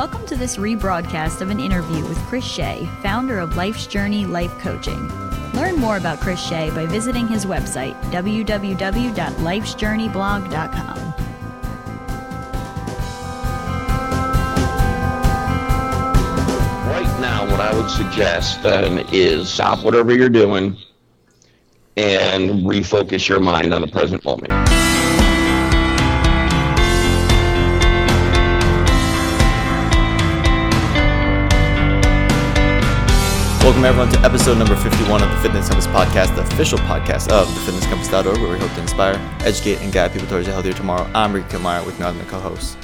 Welcome to this rebroadcast of an interview with Chris Shea, founder of Life's Journey Life Coaching. Learn more about Chris Shea by visiting his website, www.lifesjourneyblog.com. right now, what I would suggest um, is stop whatever you're doing and refocus your mind on the present moment. Welcome everyone to episode number 51 of the Fitness Compass podcast, the official podcast of thefitnesscompass.org, where we hope to inspire, educate, and guide people towards a healthier tomorrow. I'm Ricky Meyer with my other co-host,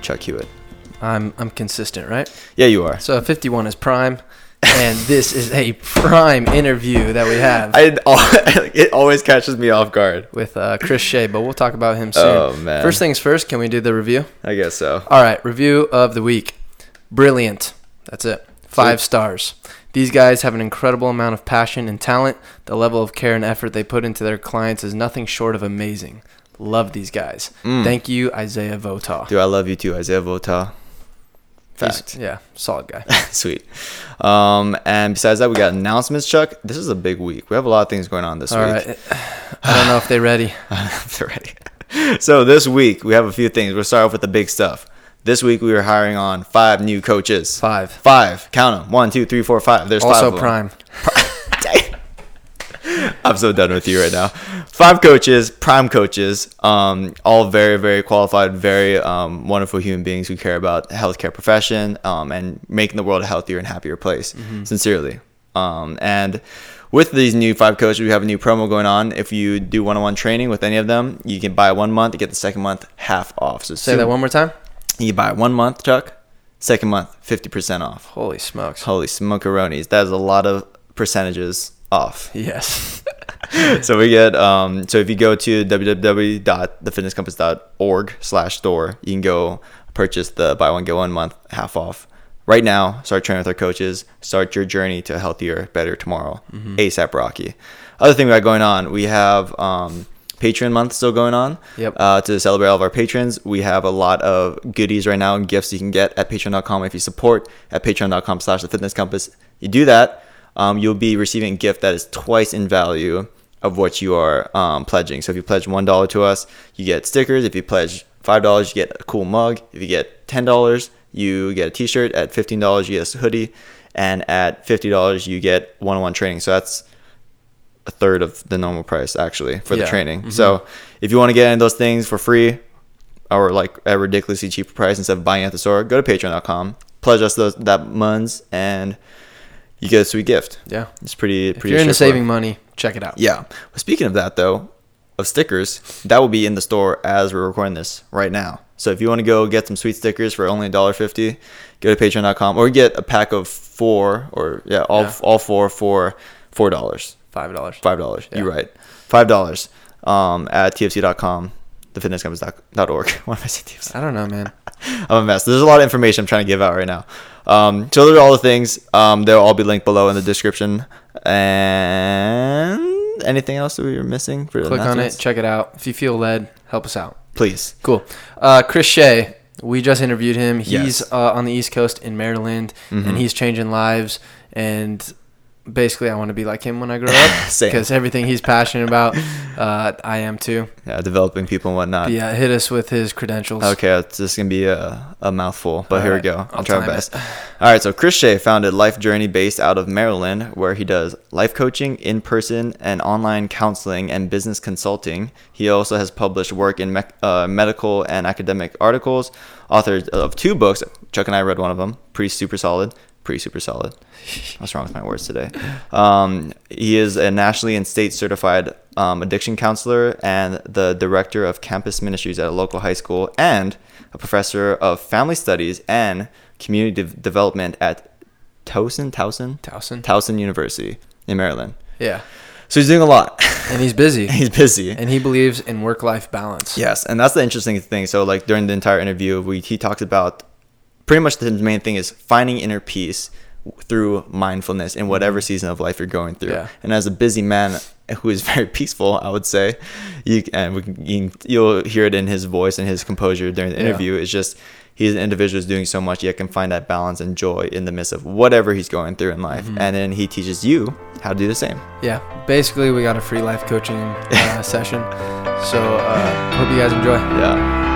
Chuck Hewitt. I'm I'm consistent, right? Yeah, you are. So 51 is prime, and this is a prime interview that we have I it always catches me off guard. with uh, Chris Shea, but we'll talk about him soon. Oh, man. First things first, can we do the review? I guess so. All right, review of the week. Brilliant. That's it. Five Sweet. stars. These guys have an incredible amount of passion and talent. The level of care and effort they put into their clients is nothing short of amazing. Love these guys. Mm. Thank you, Isaiah Vota. Dude, I love you too, Isaiah Vota. He's- Fact. Yeah, solid guy. Sweet. Um, and besides that, we got announcements, Chuck. This is a big week. We have a lot of things going on this All week. right. I don't know if they're ready. They're ready. So this week we have a few things. We'll start off with the big stuff. This week we are hiring on five new coaches. Five. Five. Count them. One, two, three, four, five. There's five. Also of prime. I'm so done with you right now. Five coaches, prime coaches, um, all very, very qualified, very um, wonderful human beings who care about the healthcare profession um, and making the world a healthier and happier place. Sincerely. Um, and with these new five coaches, we have a new promo going on. If you do one-on-one training with any of them, you can buy one month, get the second month half off. So Say that one more time. You buy one month, Chuck. Second month, fifty percent off. Holy smokes. Holy smokeronis! That is a lot of percentages off. Yes. so we get um so if you go to www.thefitnesscompass.org slash store you can go purchase the buy one get one month half off right now start training with our coaches start your journey to a healthier better tomorrow asap rocky other thing we got going on we have um patreon month still going on Yep. uh, to celebrate all of our patrons we have a lot of goodies right now and gifts you can get at patreon.com if you support at patreon.com slash the fitness compass you do that um, you'll be receiving a gift that is twice in value of what you are um, pledging. So if you pledge one dollar to us, you get stickers. If you pledge five dollars, you get a cool mug. If you get ten dollars, you get a T-shirt. At fifteen dollars, you get a hoodie, and at fifty dollars, you get one-on-one training. So that's a third of the normal price actually for the Yeah. training. Mm-hmm. So if you want to get any of those things for free or like a ridiculously cheap price instead of buying at the store, go to patreon.com, pledge us those that muns, and you get a sweet gift. Yeah. It's pretty If pretty you're into saving money, check it out. Yeah. Well, speaking of that, though, of stickers, that will be in the store as we're recording this right now. So if you want to go get some sweet stickers for only $1.50, go to patreon.com or get a pack of four or, yeah, all, Yeah. all four for $4. Five dollars. $5. You're right. $5 um, at tfc.com, thefitnesscompass.org. Why am I saying TFC? I don't know, man. I'm a mess. There's a lot of information I'm trying to give out right now. Um, so those are all the things. Um, they'll all be linked below in the description. And anything else that we were missing for Click on it, check it out. If you feel led, help us out. Please. Cool. Uh, Chris Shea, we just interviewed him. He's Yes. Mm-hmm. uh, on the East Coast in Maryland, and he's changing lives. And basically, I want to be like him when I grow up because everything he's passionate about, uh, I am too. Yeah, developing people and whatnot. But yeah, hit us with his credentials. Okay, it's just gonna be a, a mouthful, but All here we go. I'll, I'll try my it. best. All right, so Chris Shea founded Life Journey based out of Maryland, where he does life coaching, in person and online counseling, and business consulting. He also has published work in mec uh, medical and academic articles, Author of two books. Chuck and I read one of them, pretty super solid. Pretty super solid. What's wrong with my words today? Um, he is a nationally and state certified um, addiction counselor and the director of campus ministries at a local high school and a professor of family studies and community de- development at Towson, Towson, Towson. Towson University in Maryland. Yeah. So he's doing a lot. And he's busy. he's busy. and he believes in work life balance. Yes, and that's the interesting thing. So, like during the entire interview, we he talks about pretty much the main thing is finding inner peace through mindfulness in whatever season of life you're going through. Yeah. And as a busy man who is very peaceful, I would say, you and we can, you, you'll hear it in his voice and his composure during the Yeah. interview. It's just he's an individual who's doing so much yet can find that balance and joy in the midst of whatever he's going through in life. And then he teaches you how to do the same. Yeah, basically, we got a free life coaching uh, session. So, uh, hope you guys enjoy. Yeah.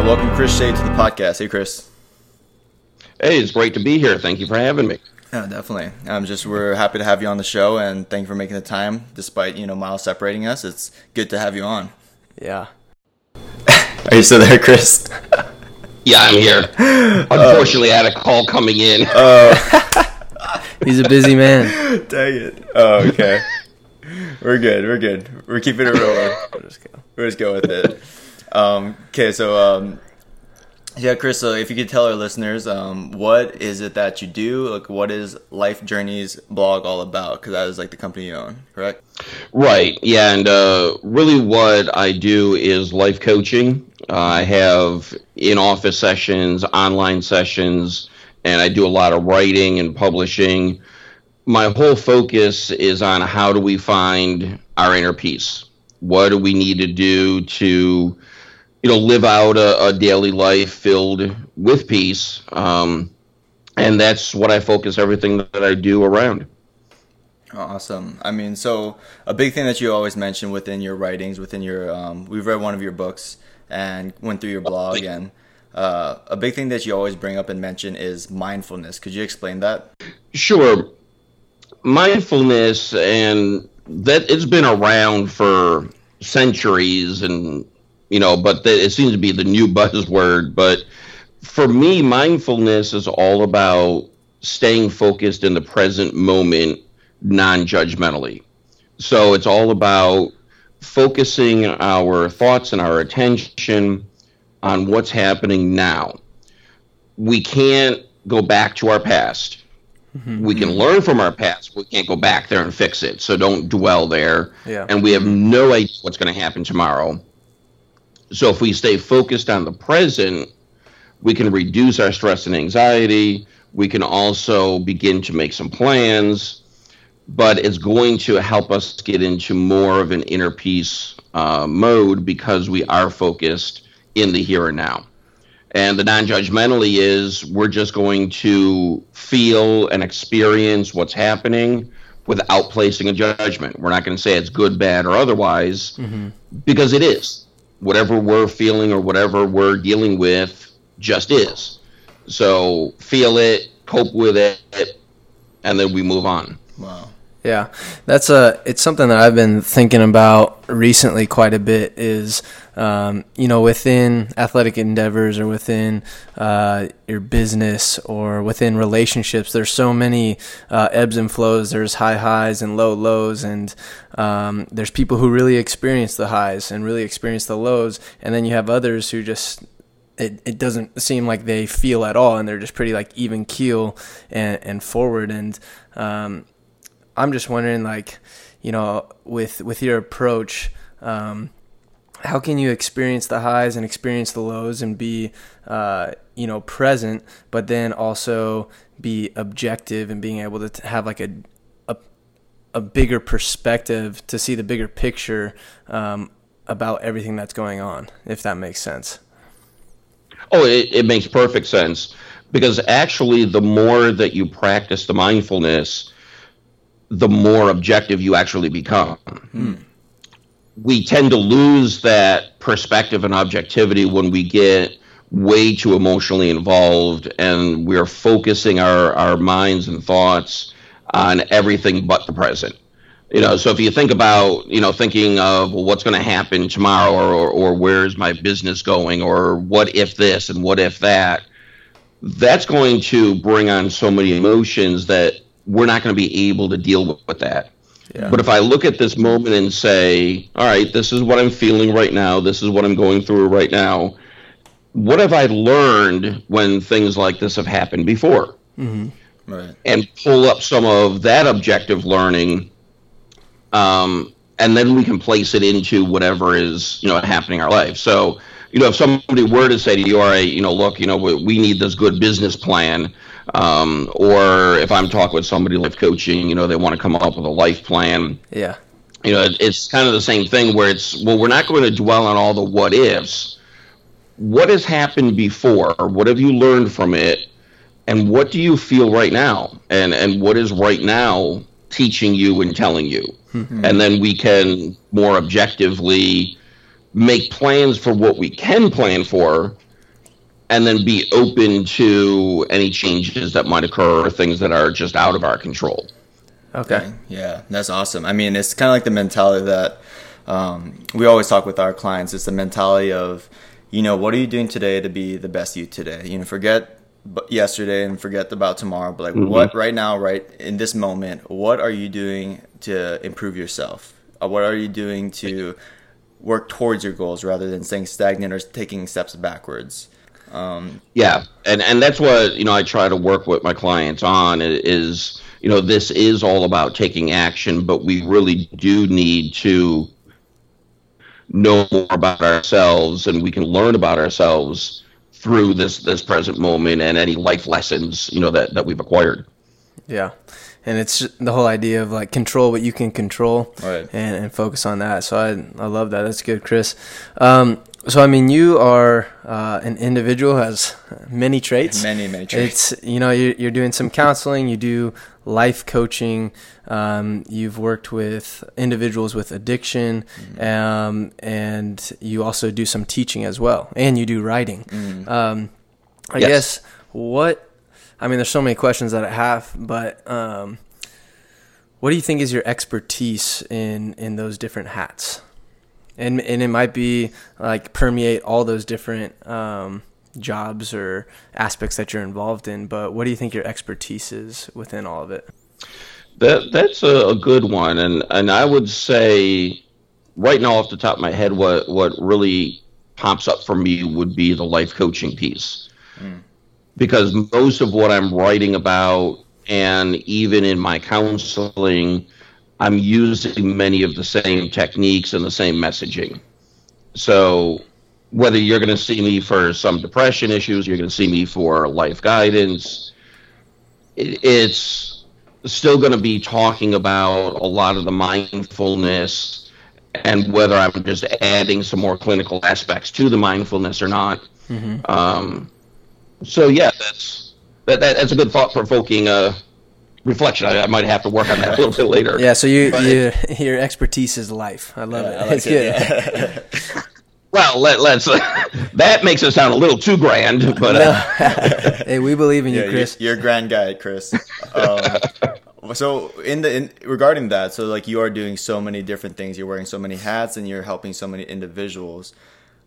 So welcome Chris Shea to the podcast. Hey Chris. Hey, it's great to be here. Thank you for having me. Yeah, definitely. I'm just we're happy to have you on the show and thank you for making the time despite, you know, miles separating us. It's good to have you on. Yeah. Are you still there, Chris? Yeah, I'm here. Unfortunately, I had a call coming in. Oh. He's a busy man. Dang it. Oh, okay. we're good. We're good. We're keeping it rolling. We'll just go. We'll just go with it. Um, okay, so um, yeah, Chris. So if you could tell our listeners, um, what is it that you do? Like, what is Life Journeys blog all about? Because that is like the company you own, correct? Right. Yeah. And uh, really, what I do is life coaching. Uh, I have in office sessions, online sessions, and I do a lot of writing and publishing. My whole focus is on how do we find our inner peace? What do we need to do to, you know, live out a, a daily life filled with peace? Um, and that's what I focus everything that I do around. Awesome. I mean, so a big thing that you always mention within your writings, within your, um, we've read one of your books and went through your blog, and uh, a big thing that you always bring up and mention is mindfulness. Could you explain that? Sure. Mindfulness and that it's been around for centuries and you know, but the, it seems to be the new buzzword, but for me mindfulness is all about staying focused in the present moment non-judgmentally. So it's all about focusing our thoughts and our attention on what's happening now. We can't go back to our past. Mm-hmm. We can learn from our past, but we can't go back there and fix it. So don't dwell there. Yeah. And we have no idea what's going to happen tomorrow. So if we stay focused on the present, we can reduce our stress and anxiety. We can also begin to make some plans, but it's going to help us get into more of an inner peace uh, mode because we are focused in the here and now. And the non judgmentally is we're just going to feel and experience what's happening without placing a judgment. We're not going to say it's good, bad, or otherwise because it is. Whatever we're feeling or whatever we're dealing with just is. So feel it, cope with it, and then we move on. Wow. Yeah, that's a. It's something that I've been thinking about recently quite a bit. Is um, you know within athletic endeavors or within uh, your business or within relationships, there's so many uh, ebbs and flows. There's high highs and low lows, and um, there's people who really experience the highs and really experience the lows, and then you have others who just it, it doesn't seem like they feel at all and they're just pretty like even keel and, and forward and um, i'm just wondering like you know with with your approach um, how can you experience the highs and experience the lows and be uh, you know present but then also be objective and being able to t- have like a a, a bigger perspective to see the bigger picture um, about everything that's going on if that makes sense Oh, it, it makes perfect sense because actually, the more that you practice the mindfulness, the more objective you actually become. We tend to lose that perspective and objectivity when we get way too emotionally involved and we're focusing our, our minds and thoughts on everything but the present. You know, so if you think about, you know, thinking of well, what's going to happen tomorrow or, or, where's my business going or what if this and what if that, that's going to bring on so many emotions that we're not going to be able to deal with, with that. But if I look at this moment and say, all right, this is what I'm feeling right now, this is what I'm going through right now, what have I learned when things like this have happened before? Right. and pull up some of that objective learning um, and then we can place it into whatever is you know happening in our life so you know if somebody were to say to you all right you know look you know we, we need this good business plan um, or if i'm talking with somebody life coaching you know they want to come up with a life plan yeah you know, it's kind of the same thing where it's well, we're not going to dwell on all the what ifs. What has happened before? What have you learned from it? And what do you feel right now? And and what is right now teaching you and telling you? Mm-hmm. And then we can more objectively make plans for what we can plan for and then be open to any changes that might occur or things that are just out of our control. Okay. Yeah, that's awesome. I mean, it's kind of like the mentality that um, we always talk with our clients. It's the mentality of, you know, what are you doing today to be the best you today? You know, forget yesterday and forget about tomorrow, but like mm-hmm. what right now, right in this moment, what are you doing to improve yourself? Uh, what are you doing to work towards your goals rather than staying stagnant or taking steps backwards? Um, yeah, and and that's what you know I try to work with my clients on is you know this is all about taking action, but we really do need to know more about ourselves, and we can learn about ourselves through this this present moment and any life lessons you know that that we've acquired. Yeah, and it's the whole idea of like control what you can control, right. and, and focus on that. So I I love that. That's good, Chris. Um, so I mean, you are uh, an individual who has many traits. Many many traits. It's you know you're, you're doing some counseling, you do life coaching. Um, you've worked with individuals with addiction, mm-hmm. um, and you also do some teaching as well, and you do writing. Mm-hmm. Um, I yes. guess what I mean, there's so many questions that I have, but um, what do you think is your expertise in in those different hats? And and it might be like permeate all those different um, jobs or aspects that you're involved in. But what do you think your expertise is within all of it? That that's a, a good one, and and I would say right now off the top of my head, what what really pops up for me would be the life coaching piece, mm. because most of what I'm writing about, and even in my counseling I'm using many of the same techniques and the same messaging. So whether you're going to see me for some depression issues, you're going to see me for life guidance, it's still going to be talking about a lot of the mindfulness and whether I'm just adding some more clinical aspects to the mindfulness or not. Mm-hmm. Um, so yeah, that's that, that, that's a good thought provoking uh, reflection. I, I, might have to work on that a little bit later. Yeah. So you, you your expertise is life. I love yeah, it. I like it's it, good. Yeah. well, let, us uh, that makes it sound a little too grand, but uh, hey, we believe in you, Chris. You're, you're, grand guy, Chris. Um, so in the in, regarding that, so like you are doing so many different things. You're wearing so many hats, and you're helping so many individuals.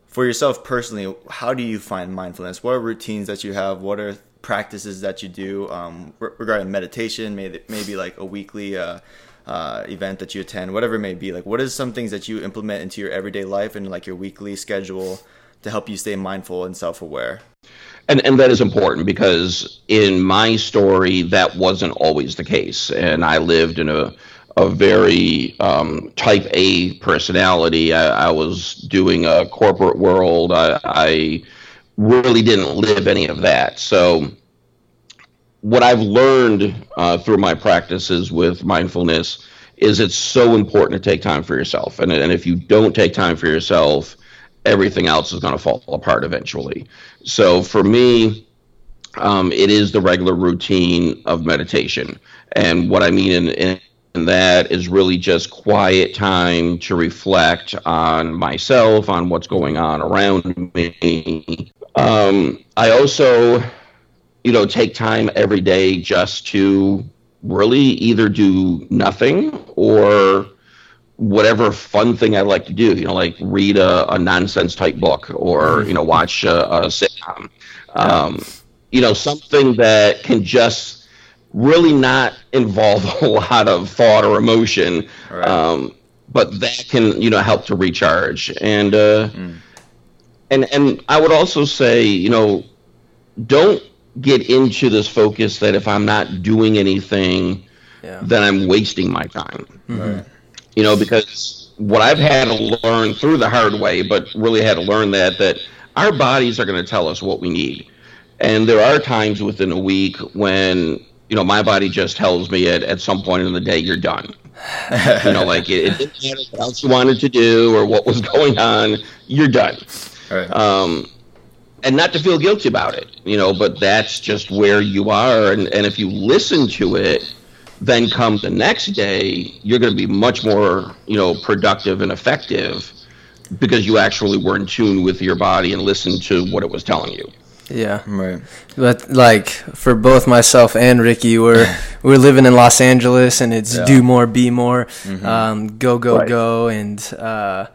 For yourself personally, how do you find mindfulness? What are routines that you have? What are practices that you do um, re- regarding meditation, maybe, like a weekly uh, uh, event that you attend, whatever it may be. Like, what is some things that you implement into your everyday life and like your weekly schedule to help you stay mindful and self aware? And, and that is important because in my story, that wasn't always the case. And I lived in a, a very um, type A personality. I, I, was doing a corporate world. I, I really didn't live any of that. So, what I've learned uh, through my practices with mindfulness is it's so important to take time for yourself. And, and if you don't take time for yourself, everything else is going to fall apart eventually. So, for me, um, it is the regular routine of meditation. And what I mean in, in and that is really just quiet time to reflect on myself, on what's going on around me, um, I also, you know, take time every day just to really either do nothing or whatever fun thing I like to do. You know, like read a, a nonsense type book or you know watch a, a sitcom. Um, you know, something that can just really not involve a lot of thought or emotion, right. um, but that can you know help to recharge and. Uh, mm and and I would also say, you know, don't get into this focus that if I'm not doing anything, yeah. then I'm wasting my time. Mm-hmm. You know, because what I've had to learn through the hard way, but really had to learn that that our bodies are going to tell us what we need. And there are times within a week when you know, my body just tells me at, at some point in the day, you're done. you know, like it, it didn't matter what else you wanted to do or what was going on, you're done. Right. Um, and not to feel guilty about it, you know, but that's just where you are. And, and if you listen to it, then come the next day, you're going to be much more, you know, productive and effective because you actually were in tune with your body and listened to what it was telling you. Yeah. right. But like for both myself and Ricky, we're we're living in Los Angeles, and it's Yeah. do more, be more, Mm-hmm. um, go go Right. go, and uh,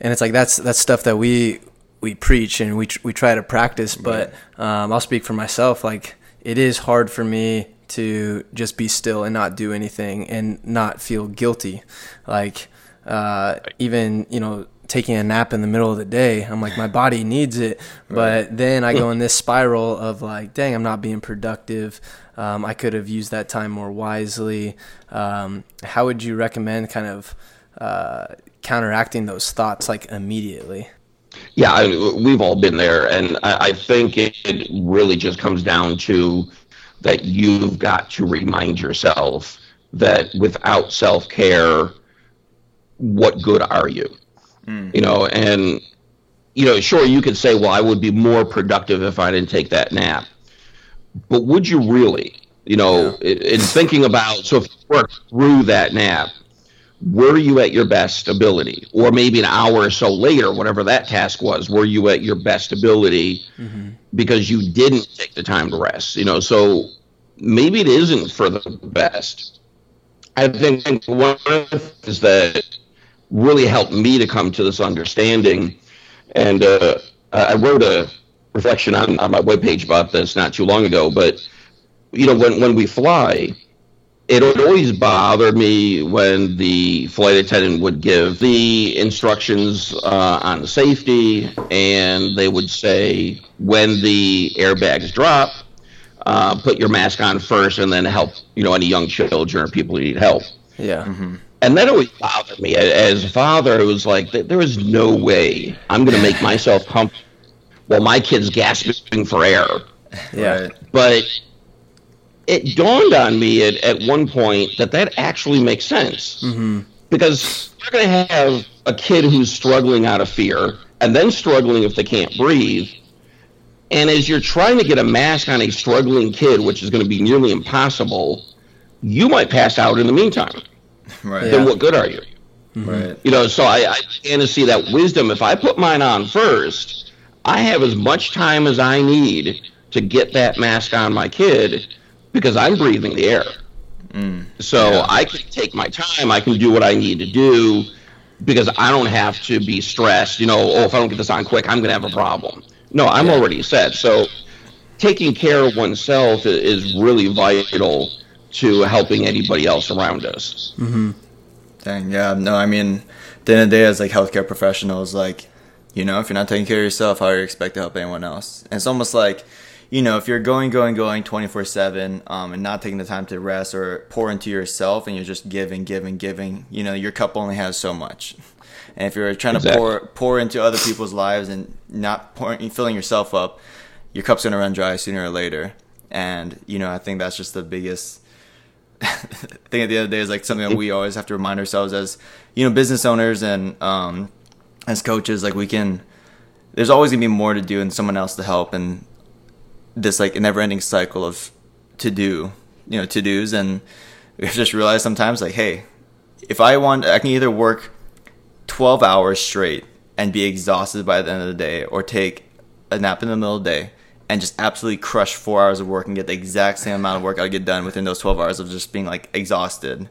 and it's like that's that's stuff that we we preach and we tr- we try to practice. But um, I'll speak for myself. Like it is hard for me to just be still and not do anything and not feel guilty. Like uh, even you know taking a nap in the middle of the day i'm like my body needs it but then i go in this spiral of like dang i'm not being productive um, i could have used that time more wisely um, how would you recommend kind of uh, counteracting those thoughts like immediately Yeah, I, we've all been there, and I, I think it, it really just comes down to that you've got to remind yourself that without self care, what good are you? Hmm. You know, and you know, sure, you could say, well, I would be more productive if I didn't take that nap, but would you really? You know, in, in thinking about so if you work through that nap, were you at your best ability? Or maybe an hour or so later whatever that task was were you at your best ability because you didn't take the time to rest? You know so maybe it isn't for the best. I think one of the things that really helped me to come to this understanding and uh, i wrote a reflection on, on my webpage about this not too long ago but you know when, when we fly it would always bother me when the flight attendant would give the instructions uh, on safety, and they would say, when the airbags drop, uh, put your mask on first, and then help you know any young children or people who need help. yeah And that always bothered me. As a father, it was like there is no way I'm going to make myself comfortable while my kid's gasping for air yeah Right. but it dawned on me at, at one point that that actually makes sense. Mm-hmm. Because you're going to have a kid who's struggling out of fear and then struggling if they can't breathe. And as you're trying to get a mask on a struggling kid which is going to be nearly impossible you might pass out in the meantime. Right. then what good are you? Mm-hmm. Right. you know, so I, I began to see that wisdom. If I put mine on first, I have as much time as I need to get that mask on my kid because I'm breathing the air. So Yeah. I can take my time. I can do what I need to do because I don't have to be stressed. You know, oh, if I don't get this on quick, I'm going to have a problem. No, I'm already set. So taking care of oneself is really vital to helping anybody else around us. Mm-hmm. Dang, yeah, no, I mean, at the end of the day, as like healthcare professionals, like, you know, if you're not taking care of yourself, how are you expect to help anyone else? And it's almost like, you know, if you're going, going, going 24 7 um, and not taking the time to rest or pour into yourself and you're just giving, giving, giving, you know, your cup only has so much. And if you're trying to pour pour into other people's lives and not pouring, filling yourself up, your cup's gonna run dry sooner or later. And you know, I think that's just the biggest thing at the end of the day is like something that we always have to remind ourselves as you know business owners and um, as coaches like we can there's always gonna be more to do and someone else to help and this like a never ending cycle of to do you know to dos and we just realize sometimes like hey if I want I can either work 12 hours straight and be exhausted by the end of the day or take a nap in the middle of the day and just absolutely crush four hours of work and get the exact same amount of work I get done within those 12 hours of just being like exhausted.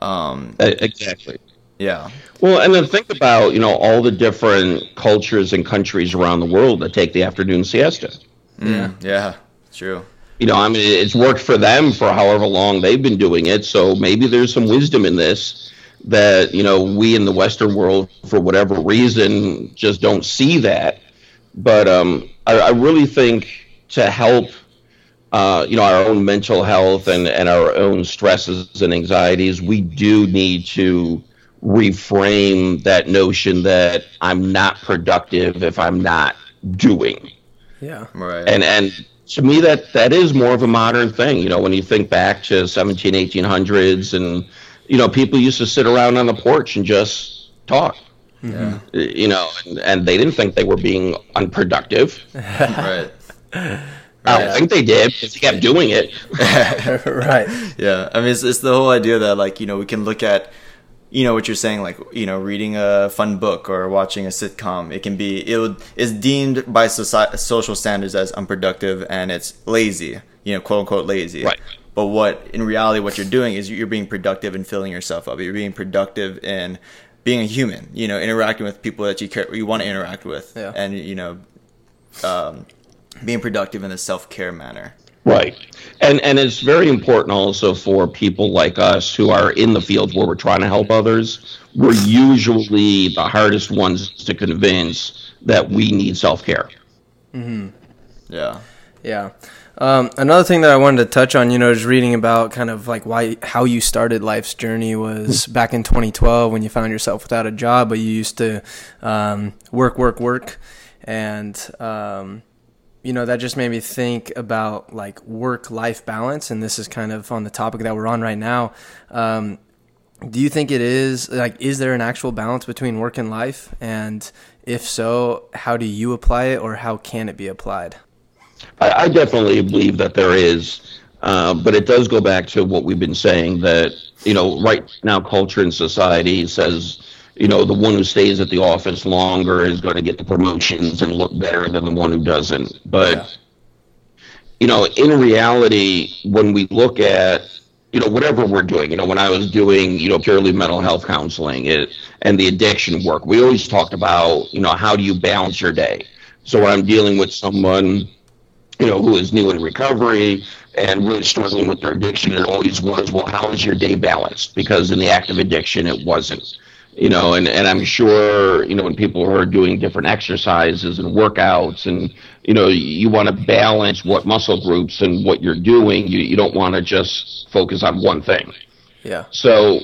Um, Exactly. yeah. Well, and then think about you know all the different cultures and countries around the world that take the afternoon siesta. Yeah. Yeah. True. You know, I mean, it's worked for them for however long they've been doing it. So maybe there's some wisdom in this that you know we in the Western world, for whatever reason, just don't see that. But um, I, I really think to help, uh, you know, our own mental health and and our own stresses and anxieties, we do need to reframe that notion that I'm not productive if I'm not doing Yeah. Right. and and to me that that is more of a modern thing you know when you think back to 17 1800s and you know people used to sit around on the porch and just talk Yeah. you know and, and they didn't think they were being unproductive right. i don't think they did because they kept doing it right. Yeah, I mean, it's, it's the whole idea that like you know we can look at, you know, what you're saying, like you know, reading a fun book or watching a sitcom. It can be it would, is deemed by society, social standards as unproductive and it's lazy, you know, quote unquote lazy. Right. But what in reality what you're doing is you're being productive and filling yourself up. You're being productive in being a human. You know, interacting with people that you care you want to interact with, Yeah. and you know, um, being productive in a self care manner. Right. And and it's very important also for people like us who are in the field where we're trying to help others. We're usually the hardest ones to convince that we need self-care. Hmm. Yeah. Yeah. Um, another thing that I wanted to touch on, you know, is reading about kind of like why how you started life's journey was back in 2012 when you found yourself without a job, but you used to um, work, work, work, and um, you know that just made me think about like work life balance, and this is kind of on the topic that we're on right now. Um, do you think it is like is there an actual balance between work and life, and if so, how do you apply it, or how can it be applied? I, I definitely believe that there is, uh, but it does go back to what we've been saying that you know right now culture and society says you know the one who stays at the office longer is going to get the promotions and look better than the one who doesn't. But you know, in reality, when we look at you know whatever we're doing, you know, when I was doing you know purely mental health counseling it, and the addiction work, we always talked about you know how do you balance your day. So when I'm dealing with someone you know, who is new in recovery and really struggling with their addiction, it always was, well, how is your day balanced? Because in the act of addiction, it wasn't. You know, and, and I'm sure, you know, when people are doing different exercises and workouts and, you know, you want to balance what muscle groups and what you're doing. You, you don't want to just focus on one thing. Yeah. So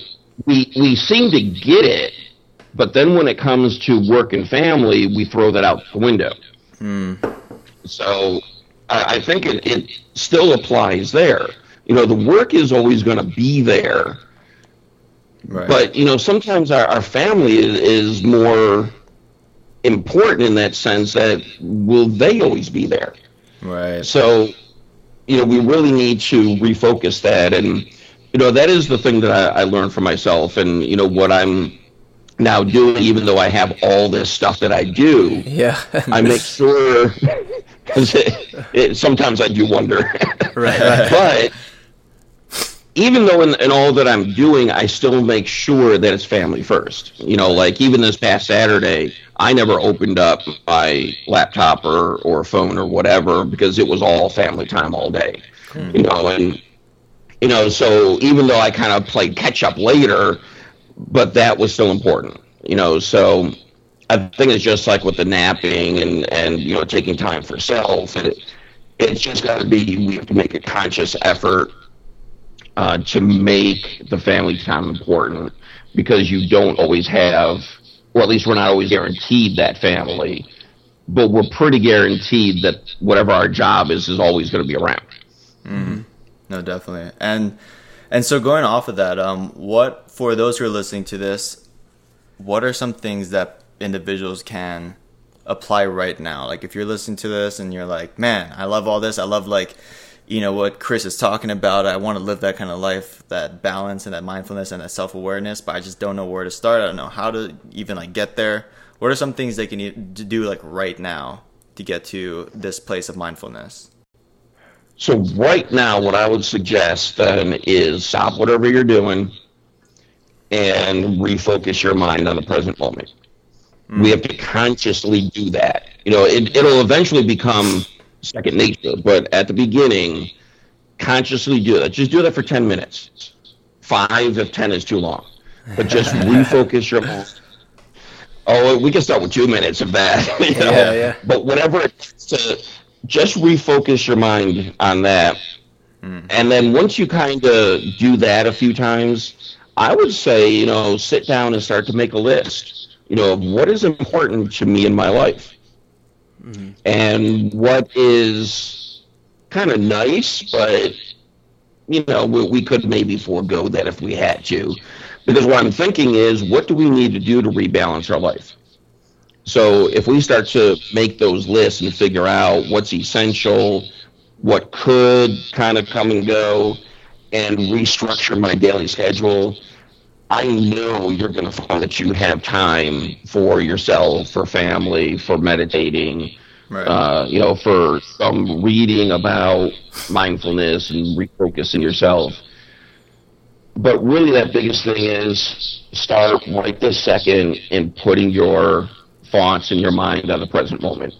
we we seem to get it, but then when it comes to work and family, we throw that out the window. Hmm. So I, I think it, it still applies there. You know, the work is always going to be there, Right. but you know, sometimes our, our family is, is more important in that sense that will they always be there? right. So, you know, we really need to refocus that. And, you know, that is the thing that I, I learned for myself. And, you know, what I'm now doing, even though I have all this stuff that I do, Yeah. I make sure, because it, it, sometimes I do wonder. Right, right. but even though in, in all that I'm doing, I still make sure that it's family first. You know, like even this past Saturday, I never opened up my laptop or, or phone or whatever because it was all family time all day. Hmm. You know, and you know, so even though I kind of played catch up later, but that was still important. You know, so I think it's just like with the napping and and you know taking time for self. It, it's just got to be we have to make a conscious effort uh, to make the family time important because you don't always have, or at least we're not always guaranteed that family, but we're pretty guaranteed that whatever our job is is always going to be around. No, definitely. And and so going off of that, um, what for those who are listening to this, what are some things that individuals can apply right now? Like if you're listening to this and you're like, man, I love all this. I love like, you know, what Chris is talking about. I want to live that kind of life, that balance and that mindfulness and that self awareness, but I just don't know where to start. I don't know how to even like get there. What are some things they can do like right now to get to this place of mindfulness? So right now, what I would suggest then is stop whatever you're doing and refocus your mind on the present moment. Hmm. We have to consciously do that. You know, it, it'll eventually become second nature, but at the beginning, consciously do that. Just do that for 10 minutes. Five if 10 is too long. But just refocus your mind. Oh, we can start with two minutes of that. you know? Yeah, yeah. But whatever it takes to just refocus your mind on that. Mm-hmm. And then once you kind of do that a few times, I would say, you know, sit down and start to make a list, you know, of what is important to me in my life. Mm-hmm. And what is kind of nice, but you know, we, we could maybe forego that if we had to. Because what I'm thinking is, what do we need to do to rebalance our life? So if we start to make those lists and figure out what's essential, what could kind of come and go, and restructure my daily schedule, I know you're going to find that you have time for yourself, for family, for meditating, right. uh, you know, for some reading about mindfulness and refocusing yourself. But really, that biggest thing is start right this second in putting your thoughts and your mind on the present moment.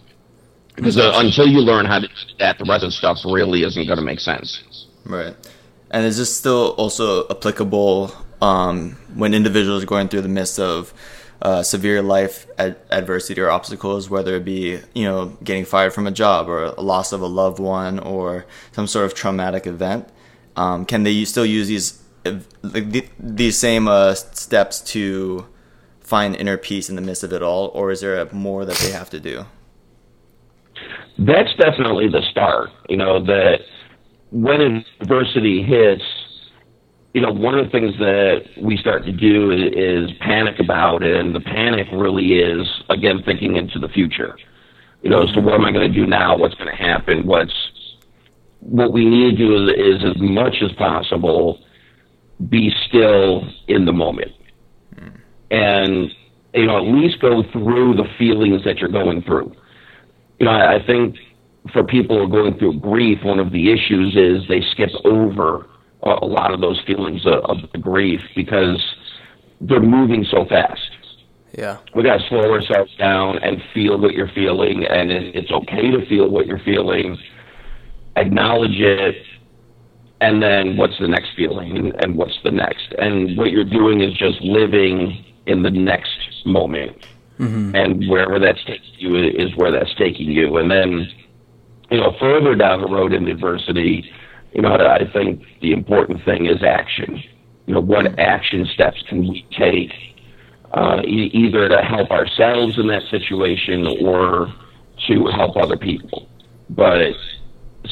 Because uh, until you learn how to do that, the rest of the stuff really isn't going to make sense. Right. And is this still also applicable um, when individuals are going through the midst of uh, severe life ad- adversity or obstacles, whether it be you know getting fired from a job or a loss of a loved one or some sort of traumatic event? Um, can they still use these like these same uh, steps to find inner peace in the midst of it all, or is there more that they have to do? That's definitely the start. You know that when adversity hits, you know, one of the things that we start to do is, is panic about it, and the panic really is again thinking into the future. You know, so what am I going to do now? What's going to happen? What's what we need to do is, is as much as possible be still in the moment, and you know, at least go through the feelings that you're going through. You know, I, I think for people who are going through grief, one of the issues is they skip over a lot of those feelings of, of grief because they're moving so fast. Yeah. We got to slow ourselves down and feel what you're feeling, and it's okay to feel what you're feeling. Acknowledge it, and then what's the next feeling, and what's the next, and what you're doing is just living in the next moment, mm-hmm. and wherever that's taking you is where that's taking you, and then you know further down the road in adversity you know, I think the important thing is action. You know, what action steps can we take uh, e- either to help ourselves in that situation or to help other people? But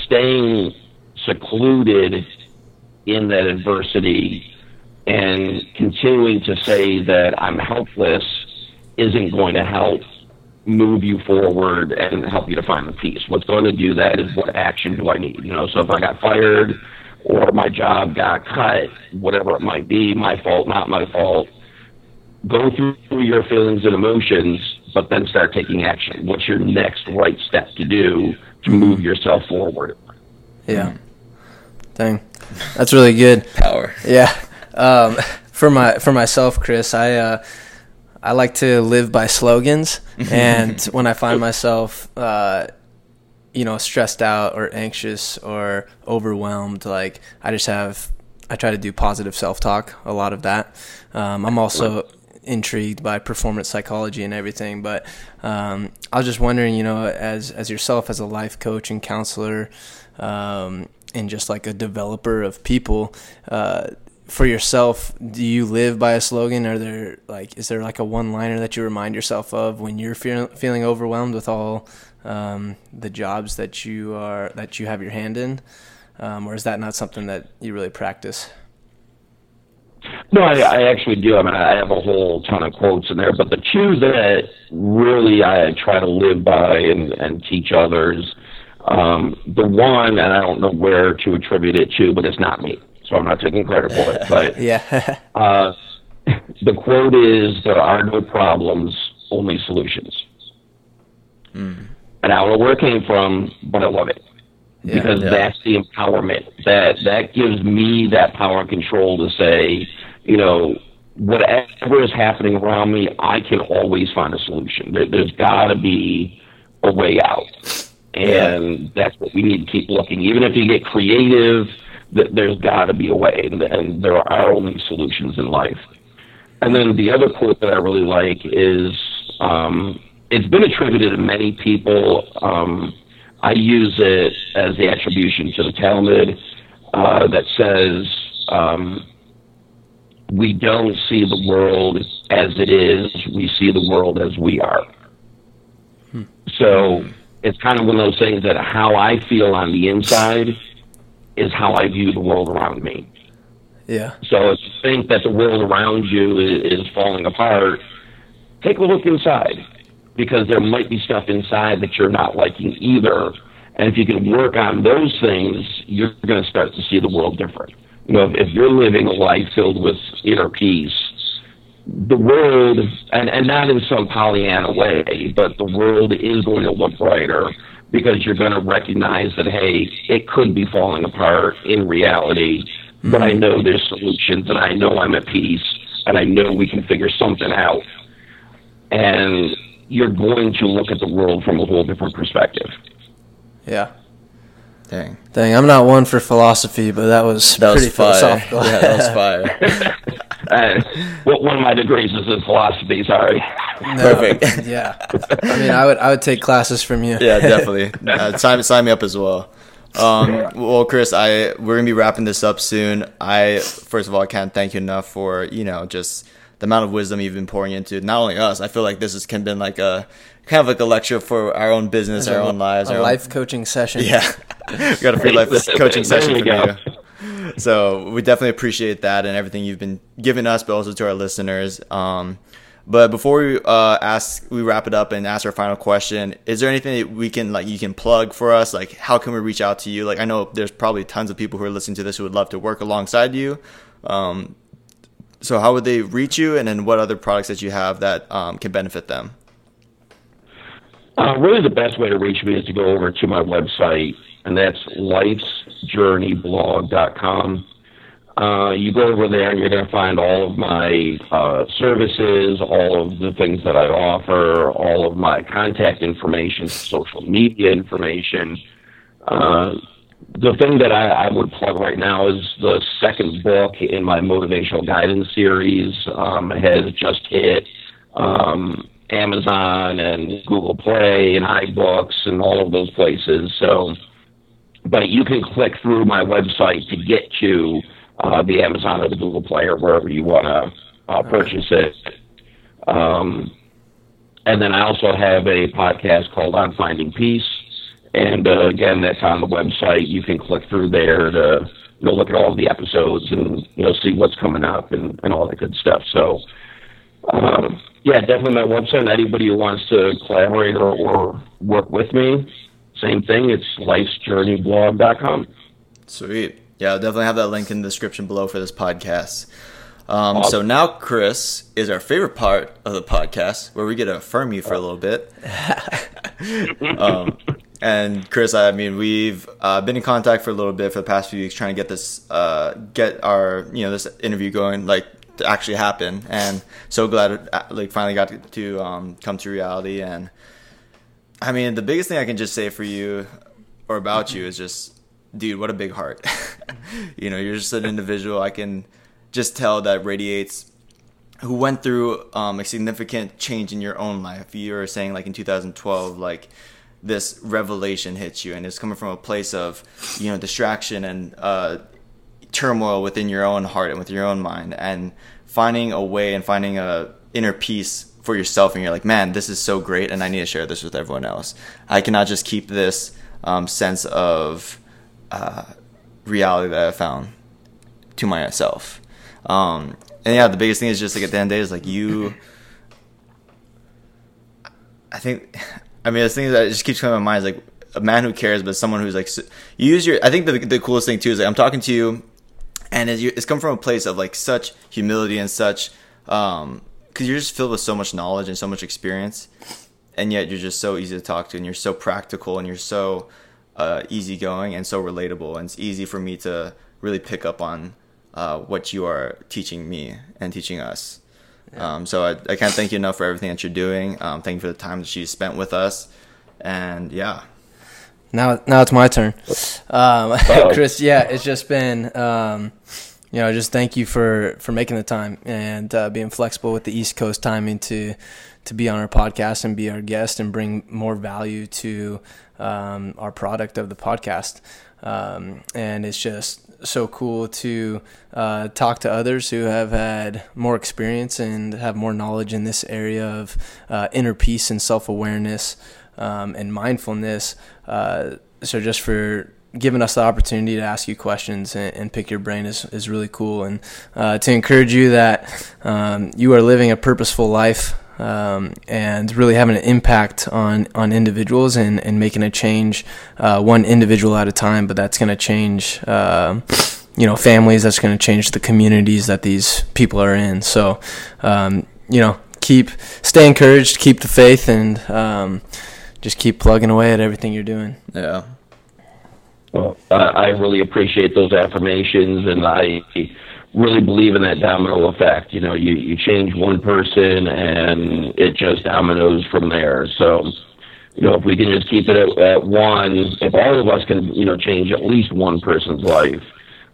staying secluded in that adversity and continuing to say that I'm helpless isn't going to help move you forward and help you to find the peace. What's going to do that is what action do I need? You know, so if I got fired or my job got cut, whatever it might be, my fault, not my fault, go through your feelings and emotions, but then start taking action. What's your next right step to do to move yourself forward? Yeah. Dang. That's really good. Power. Yeah. Um, for my for myself, Chris, I uh, I like to live by slogans, and when I find myself, uh, you know, stressed out or anxious or overwhelmed, like I just have, I try to do positive self talk. A lot of that. Um, I'm also intrigued by performance psychology and everything, but um, I was just wondering, you know, as as yourself as a life coach and counselor. Um, and just like a developer of people, uh, for yourself, do you live by a slogan? Are there like is there like a one liner that you remind yourself of when you're feel, feeling overwhelmed with all um, the jobs that you are that you have your hand in, um, or is that not something that you really practice? No, I, I actually do. I mean, I have a whole ton of quotes in there, but the two that really I try to live by and, and teach others. Um, the one, and I don't know where to attribute it to, but it's not me so I'm not taking credit for it. But yeah, uh, the quote is, "There are no problems, only solutions." Mm. And I don't know where it came from, but I love it yeah, because yeah. that's the empowerment that that gives me that power and control to say, you know, whatever is happening around me, I can always find a solution. There, has got to be a way out, and yeah. that's what we need to keep looking. Even if you get creative there's got to be a way, and, and there are only solutions in life. And then the other quote that I really like is um, it's been attributed to many people. Um, I use it as the attribution to the Talmud uh, that says, um, We don't see the world as it is, we see the world as we are. Hmm. So it's kind of one of those things that how I feel on the inside is how I view the world around me. Yeah. So if you think that the world around you is, is falling apart, take a look inside because there might be stuff inside that you're not liking either. And if you can work on those things, you're going to start to see the world different. You know, if, if you're living a life filled with inner peace, the world, and, and not in some Pollyanna way, but the world is going to look brighter because you're going to recognize that, hey, it could be falling apart in reality, but I know there's solutions and I know I'm at peace and I know we can figure something out. And you're going to look at the world from a whole different perspective. Yeah. Dang. Dang, I'm not one for philosophy, but that was That pretty was fire. philosophical. Yeah, that was fire. Uh, one of my degrees is in philosophy. Sorry. No, Perfect. yeah. I mean, I would I would take classes from you. yeah, definitely. Uh, sign, sign me up as well. Um, well, Chris, I we're gonna be wrapping this up soon. I first of all, I can't thank you enough for you know just the amount of wisdom you've been pouring into not only us. I feel like this has can been like a kind of like a lecture for our own business, our own lives, A our own- life coaching session. Yeah, we got a free life coaching session you from you. So we definitely appreciate that and everything you've been giving us, but also to our listeners. Um, but before we uh, ask, we wrap it up and ask our final question. Is there anything that we can like you can plug for us? Like, how can we reach out to you? Like, I know there's probably tons of people who are listening to this who would love to work alongside you. Um, so how would they reach you, and then what other products that you have that um, can benefit them? Uh, really, the best way to reach me is to go over to my website, and that's lifesjourneyblog.com. Uh, you go over there, and you're going to find all of my uh, services, all of the things that I offer, all of my contact information, social media information. Uh, the thing that I, I would plug right now is the second book in my motivational guidance series um, has just hit um, Amazon and Google Play and iBooks and all of those places. So, but you can click through my website to get to uh, the Amazon or the Google Play or wherever you want to uh, purchase it. Um, and then I also have a podcast called On Finding Peace. And uh, again, that's on the website. You can click through there to you know look at all of the episodes and you know see what's coming up and, and all that good stuff. So um, yeah, definitely my website. Anybody who wants to collaborate or, or work with me, same thing. It's lifesjourneyblog.com. Sweet. Yeah, I'll definitely have that link in the description below for this podcast. Um, so now, Chris, is our favorite part of the podcast where we get to affirm you for a little bit. um, and Chris, I mean, we've uh, been in contact for a little bit for the past few weeks, trying to get this, uh, get our, you know, this interview going, like to actually happen. And so glad it uh, like finally got to, um, come to reality. And I mean, the biggest thing I can just say for you or about you is just, dude, what a big heart. you know, you're just an individual. I can just tell that radiates who went through um, a significant change in your own life. You were saying like in 2012, like this revelation hits you, and it's coming from a place of you know distraction and uh, turmoil within your own heart and with your own mind, and finding a way and finding a inner peace for yourself. And you're like, man, this is so great, and I need to share this with everyone else. I cannot just keep this um, sense of uh, reality that I found to myself. Um, and yeah, the biggest thing is just like at the end of the day is like you. I think, I mean, the thing that just keeps coming to my mind is like a man who cares, but someone who's like you use your. I think the the coolest thing too is like I'm talking to you, and it's, it's come from a place of like such humility and such, um, because you're just filled with so much knowledge and so much experience, and yet you're just so easy to talk to, and you're so practical, and you're so uh, easygoing and so relatable, and it's easy for me to really pick up on uh, what you are teaching me and teaching us. Um, so I, I can't thank you enough for everything that you're doing. Um, thank you for the time that you spent with us, and yeah, Now, now it's my turn. Um, Uh-oh. Chris, yeah, it's just been, um, you know, just thank you for, for making the time and uh, being flexible with the East Coast timing to to be on our podcast and be our guest and bring more value to um, our product of the podcast. Um, and it's just so cool to uh, talk to others who have had more experience and have more knowledge in this area of uh, inner peace and self awareness. Um, and mindfulness. Uh, so just for giving us the opportunity to ask you questions and, and pick your brain is, is really cool. And uh, to encourage you that um, you are living a purposeful life um, and really having an impact on, on individuals and, and making a change uh, one individual at a time. But that's going to change. Uh, you know, families. That's going to change the communities that these people are in. So, um, you know, keep stay encouraged, keep the faith, and um, just keep plugging away at everything you're doing. Yeah. Well, I I really appreciate those affirmations, and I really believe in that domino effect. You know, you you change one person, and it just dominoes from there. So, you know, if we can just keep it at, at one, if all of us can, you know, change at least one person's life,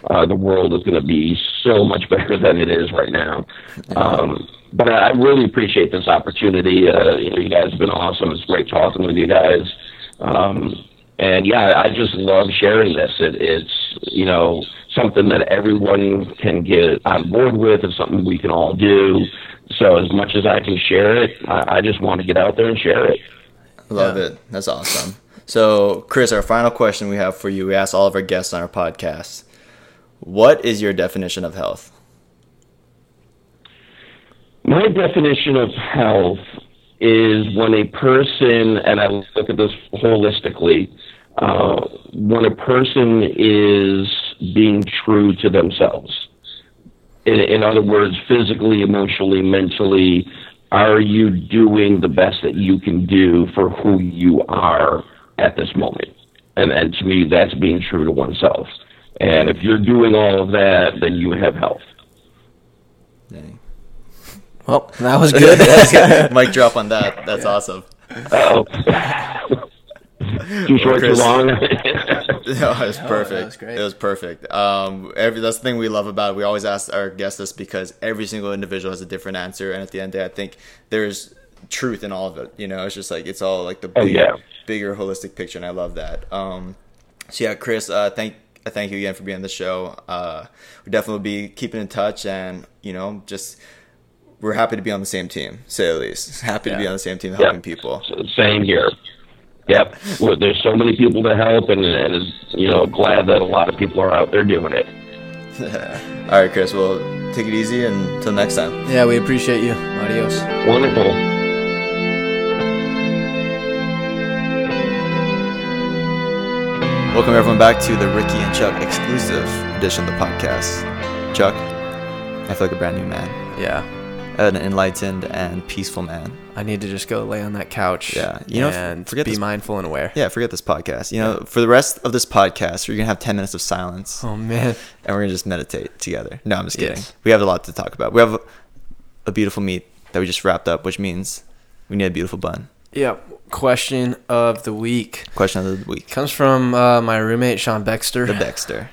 uh, the world is going to be so much better than it is right now. Um, but I really appreciate this opportunity. Uh, you know, you guys have been awesome. It's great talking with you guys. Um, and yeah, I just love sharing this. It, it's you know something that everyone can get on board with. It's something we can all do. So as much as I can share it, I, I just want to get out there and share it. Love Yeah. it. That's awesome. So, Chris, our final question we have for you, we ask all of our guests on our podcast. What is your definition of health? My definition of health is when a person, and I look at this holistically, uh, when a person is being true to themselves. In, in other words, physically, emotionally, mentally, are you doing the best that you can do for who you are at this moment? And, and to me, that's being true to oneself. And if you're doing all of that, then you have health. Dang. Well, that was good. Mic drop on that. That's awesome. Uh-oh. too short, too long. No, it was perfect. was great. It was perfect. Um, every that's the thing we love about it. We always ask our guests this because every single individual has a different answer, and at the end of the day, I think there's truth in all of it. You know, it's just like it's all like the Oh, yeah. bigger holistic picture, and I love that. Um, so yeah, Chris, uh, thank thank you again for being on the show. Uh, we definitely will be keeping in touch, and you know, just we're happy to be on the same team. Say at least happy to be on the same team, Yeah. helping people. Same here. Yep. Well, there's so many people to help, and, and is, you know, glad that a lot of people are out there doing it. All right, Chris. Well, take it easy, until next time. yeah, we appreciate you. Adios. Wonderful. Welcome everyone back to the Ricky and Chuck exclusive edition of the podcast. Chuck, I feel like a brand new man, Yeah. An enlightened and peaceful man. I need to just go lay on that couch. Yeah, you know, and forget be this- mindful and aware. Yeah, forget this podcast. You know, for the rest of this podcast, we're gonna have ten minutes of silence, Oh man. and we're gonna just meditate together. No, I'm just kidding. Yes. We have a lot to talk about. We have a beautiful meat that we just wrapped up, which means we need a beautiful bun. Yeah. Question of the week Question of the week: comes from uh, my roommate Sean Baxter. The Baxter.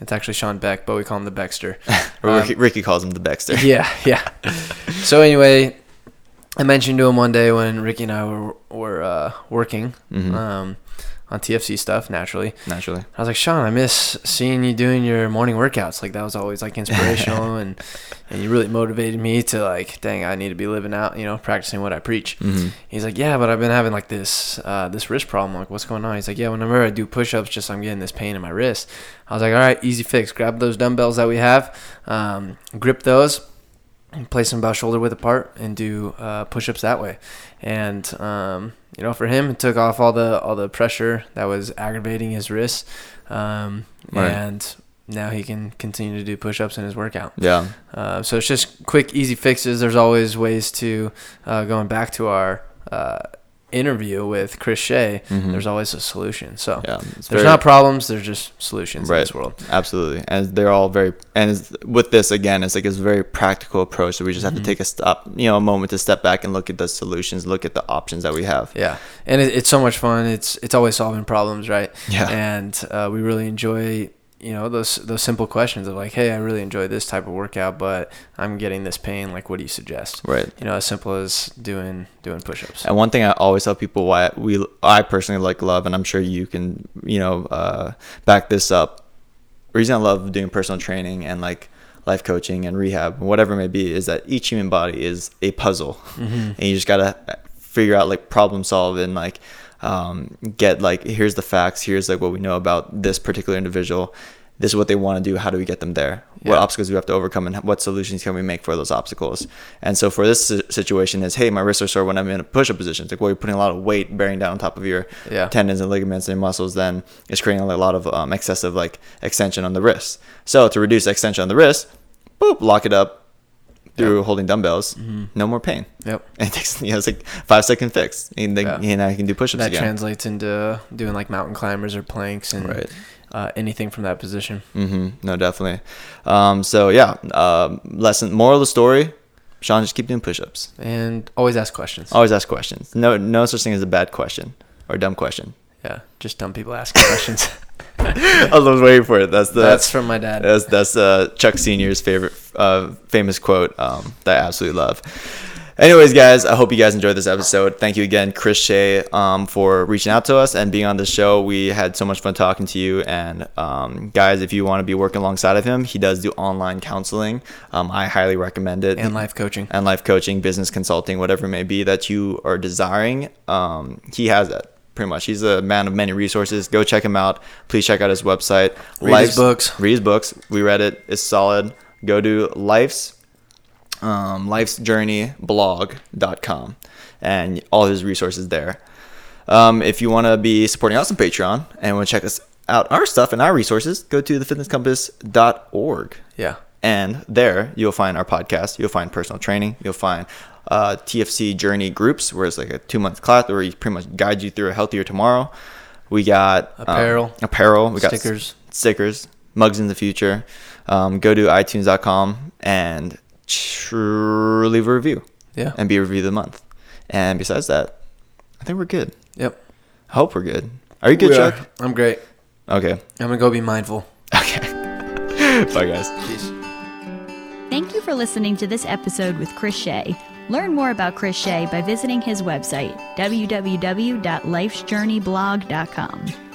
It's actually Sean Beck, but we call him the Baxter. or Um, Ricky, Ricky calls him the Baxter. yeah, yeah. So anyway, I mentioned to him one day when Ricky and I were were uh, working Mhm. um, on TFC stuff. Naturally, Naturally. I was like, Sean, I miss seeing you doing your morning workouts. Like that was always like inspirational, and and you really motivated me to like, dang, I need to be living out, you know, practicing what I preach. Mhm. He's like, yeah, but I've been having like this uh, this wrist problem. I'm like, what's going on? He's like, yeah, whenever I do push-ups, just I'm getting this pain in my wrist. I was like, all right, easy fix. Grab those dumbbells that we have, um, grip those, and place them about shoulder width apart, and do uh, push-ups that way. And um, you know, for him, it took off all the all the pressure that was aggravating his wrists, um, Right. and now he can continue to do push-ups in his workout. Yeah. Uh, so it's just quick, easy fixes. There's always ways to uh, going back to our uh, interview with Chris Shea. Mhm. There's always a solution. So Yeah. There's very- not problems. There's just solutions in right this world. absolutely and they're all very and with this again it's like it's a very practical approach so we just have Mm-hmm. to take a stop you know a moment to step back and look at the solutions look at the options that we have Yeah, and it, it's so much fun. It's it's always solving problems, right? Yeah. And uh, we really enjoy you know those those simple questions of like, hey, I really enjoy this type of workout, but I'm getting this pain. Like, what do you suggest? right You know, as simple as doing doing push-ups. and one thing i always tell people why we i personally like love and i'm sure you can you know uh, back this up reason i love doing personal training and like life coaching and rehab whatever it may be is that each human body is a puzzle Mm-hmm. and you just gotta figure out like problem solve and like um, get like here's the facts, here's like what we know about this particular individual. This is what they want to do. How do we get them there? What obstacles do we have to overcome, and what solutions can we make for those obstacles? And so for this situation, is hey, my wrists are sore when I'm in a push-up position. It's like, well, you're putting a lot of weight bearing down on top of your Yeah. tendons and ligaments and muscles. Then it's creating a lot of um, excessive like extension on the wrist. So to reduce extension on the wrist, boop, lock it up through holding dumbbells. Mm-hmm. No more pain. Yep. And it takes you know it's like five second fix, and then Yeah. you know I can do push-ups That again. translates into doing like mountain climbers or planks and Right. uh, anything from that position. hmm No, definitely. Um, so yeah, um, lesson moral of the story: Sean, just keep doing push-ups. And always ask questions. Always ask questions. No, no such thing as a bad question or a dumb question. Yeah, just dumb people asking questions. I was waiting for it. That's the That's from my dad. That's that's uh, Chuck Senior's favorite uh, famous quote um, that I absolutely love. Anyways, guys, I hope you guys enjoyed this episode. Thank you again, Chris Shea, um, for reaching out to us and being on the show. We had so much fun talking to you. And um, guys, if you want to be working alongside of him, he does do online counseling. Um, I highly recommend it. and life coaching. and life coaching, business consulting, whatever it may be that you are desiring. Um, he has that pretty much. He's a man of many resources. Go check him out. Please check out his website. Read his books. Read his books. We read it. It's solid. Go to life's um, life's journey blog.com and all his resources there. Um, if you want to be supporting us on Patreon and want to check us out our stuff and our resources, go to thefitnesscompass.org. Yeah. And there you'll find our podcast. You'll find personal training. You'll find uh, TFC journey groups, where it's like a two month class where he pretty much guides you through a healthier tomorrow. We got um, Apparel. apparel. We got Stickers. s- stickers, mugs in the future. Um, go to iTunes.com and tr- leave a review Yeah. and be a review of the month. And besides that, I think we're good. Yep. I hope we're good. Are you good, We are. Chuck? I'm great. Okay. I'm gonna go be mindful. Okay. Bye, guys. Peace. Thank you for listening to this episode with Chris Shea. Learn more about Chris Shea by visiting his website, www.lifesjourneyblog.com.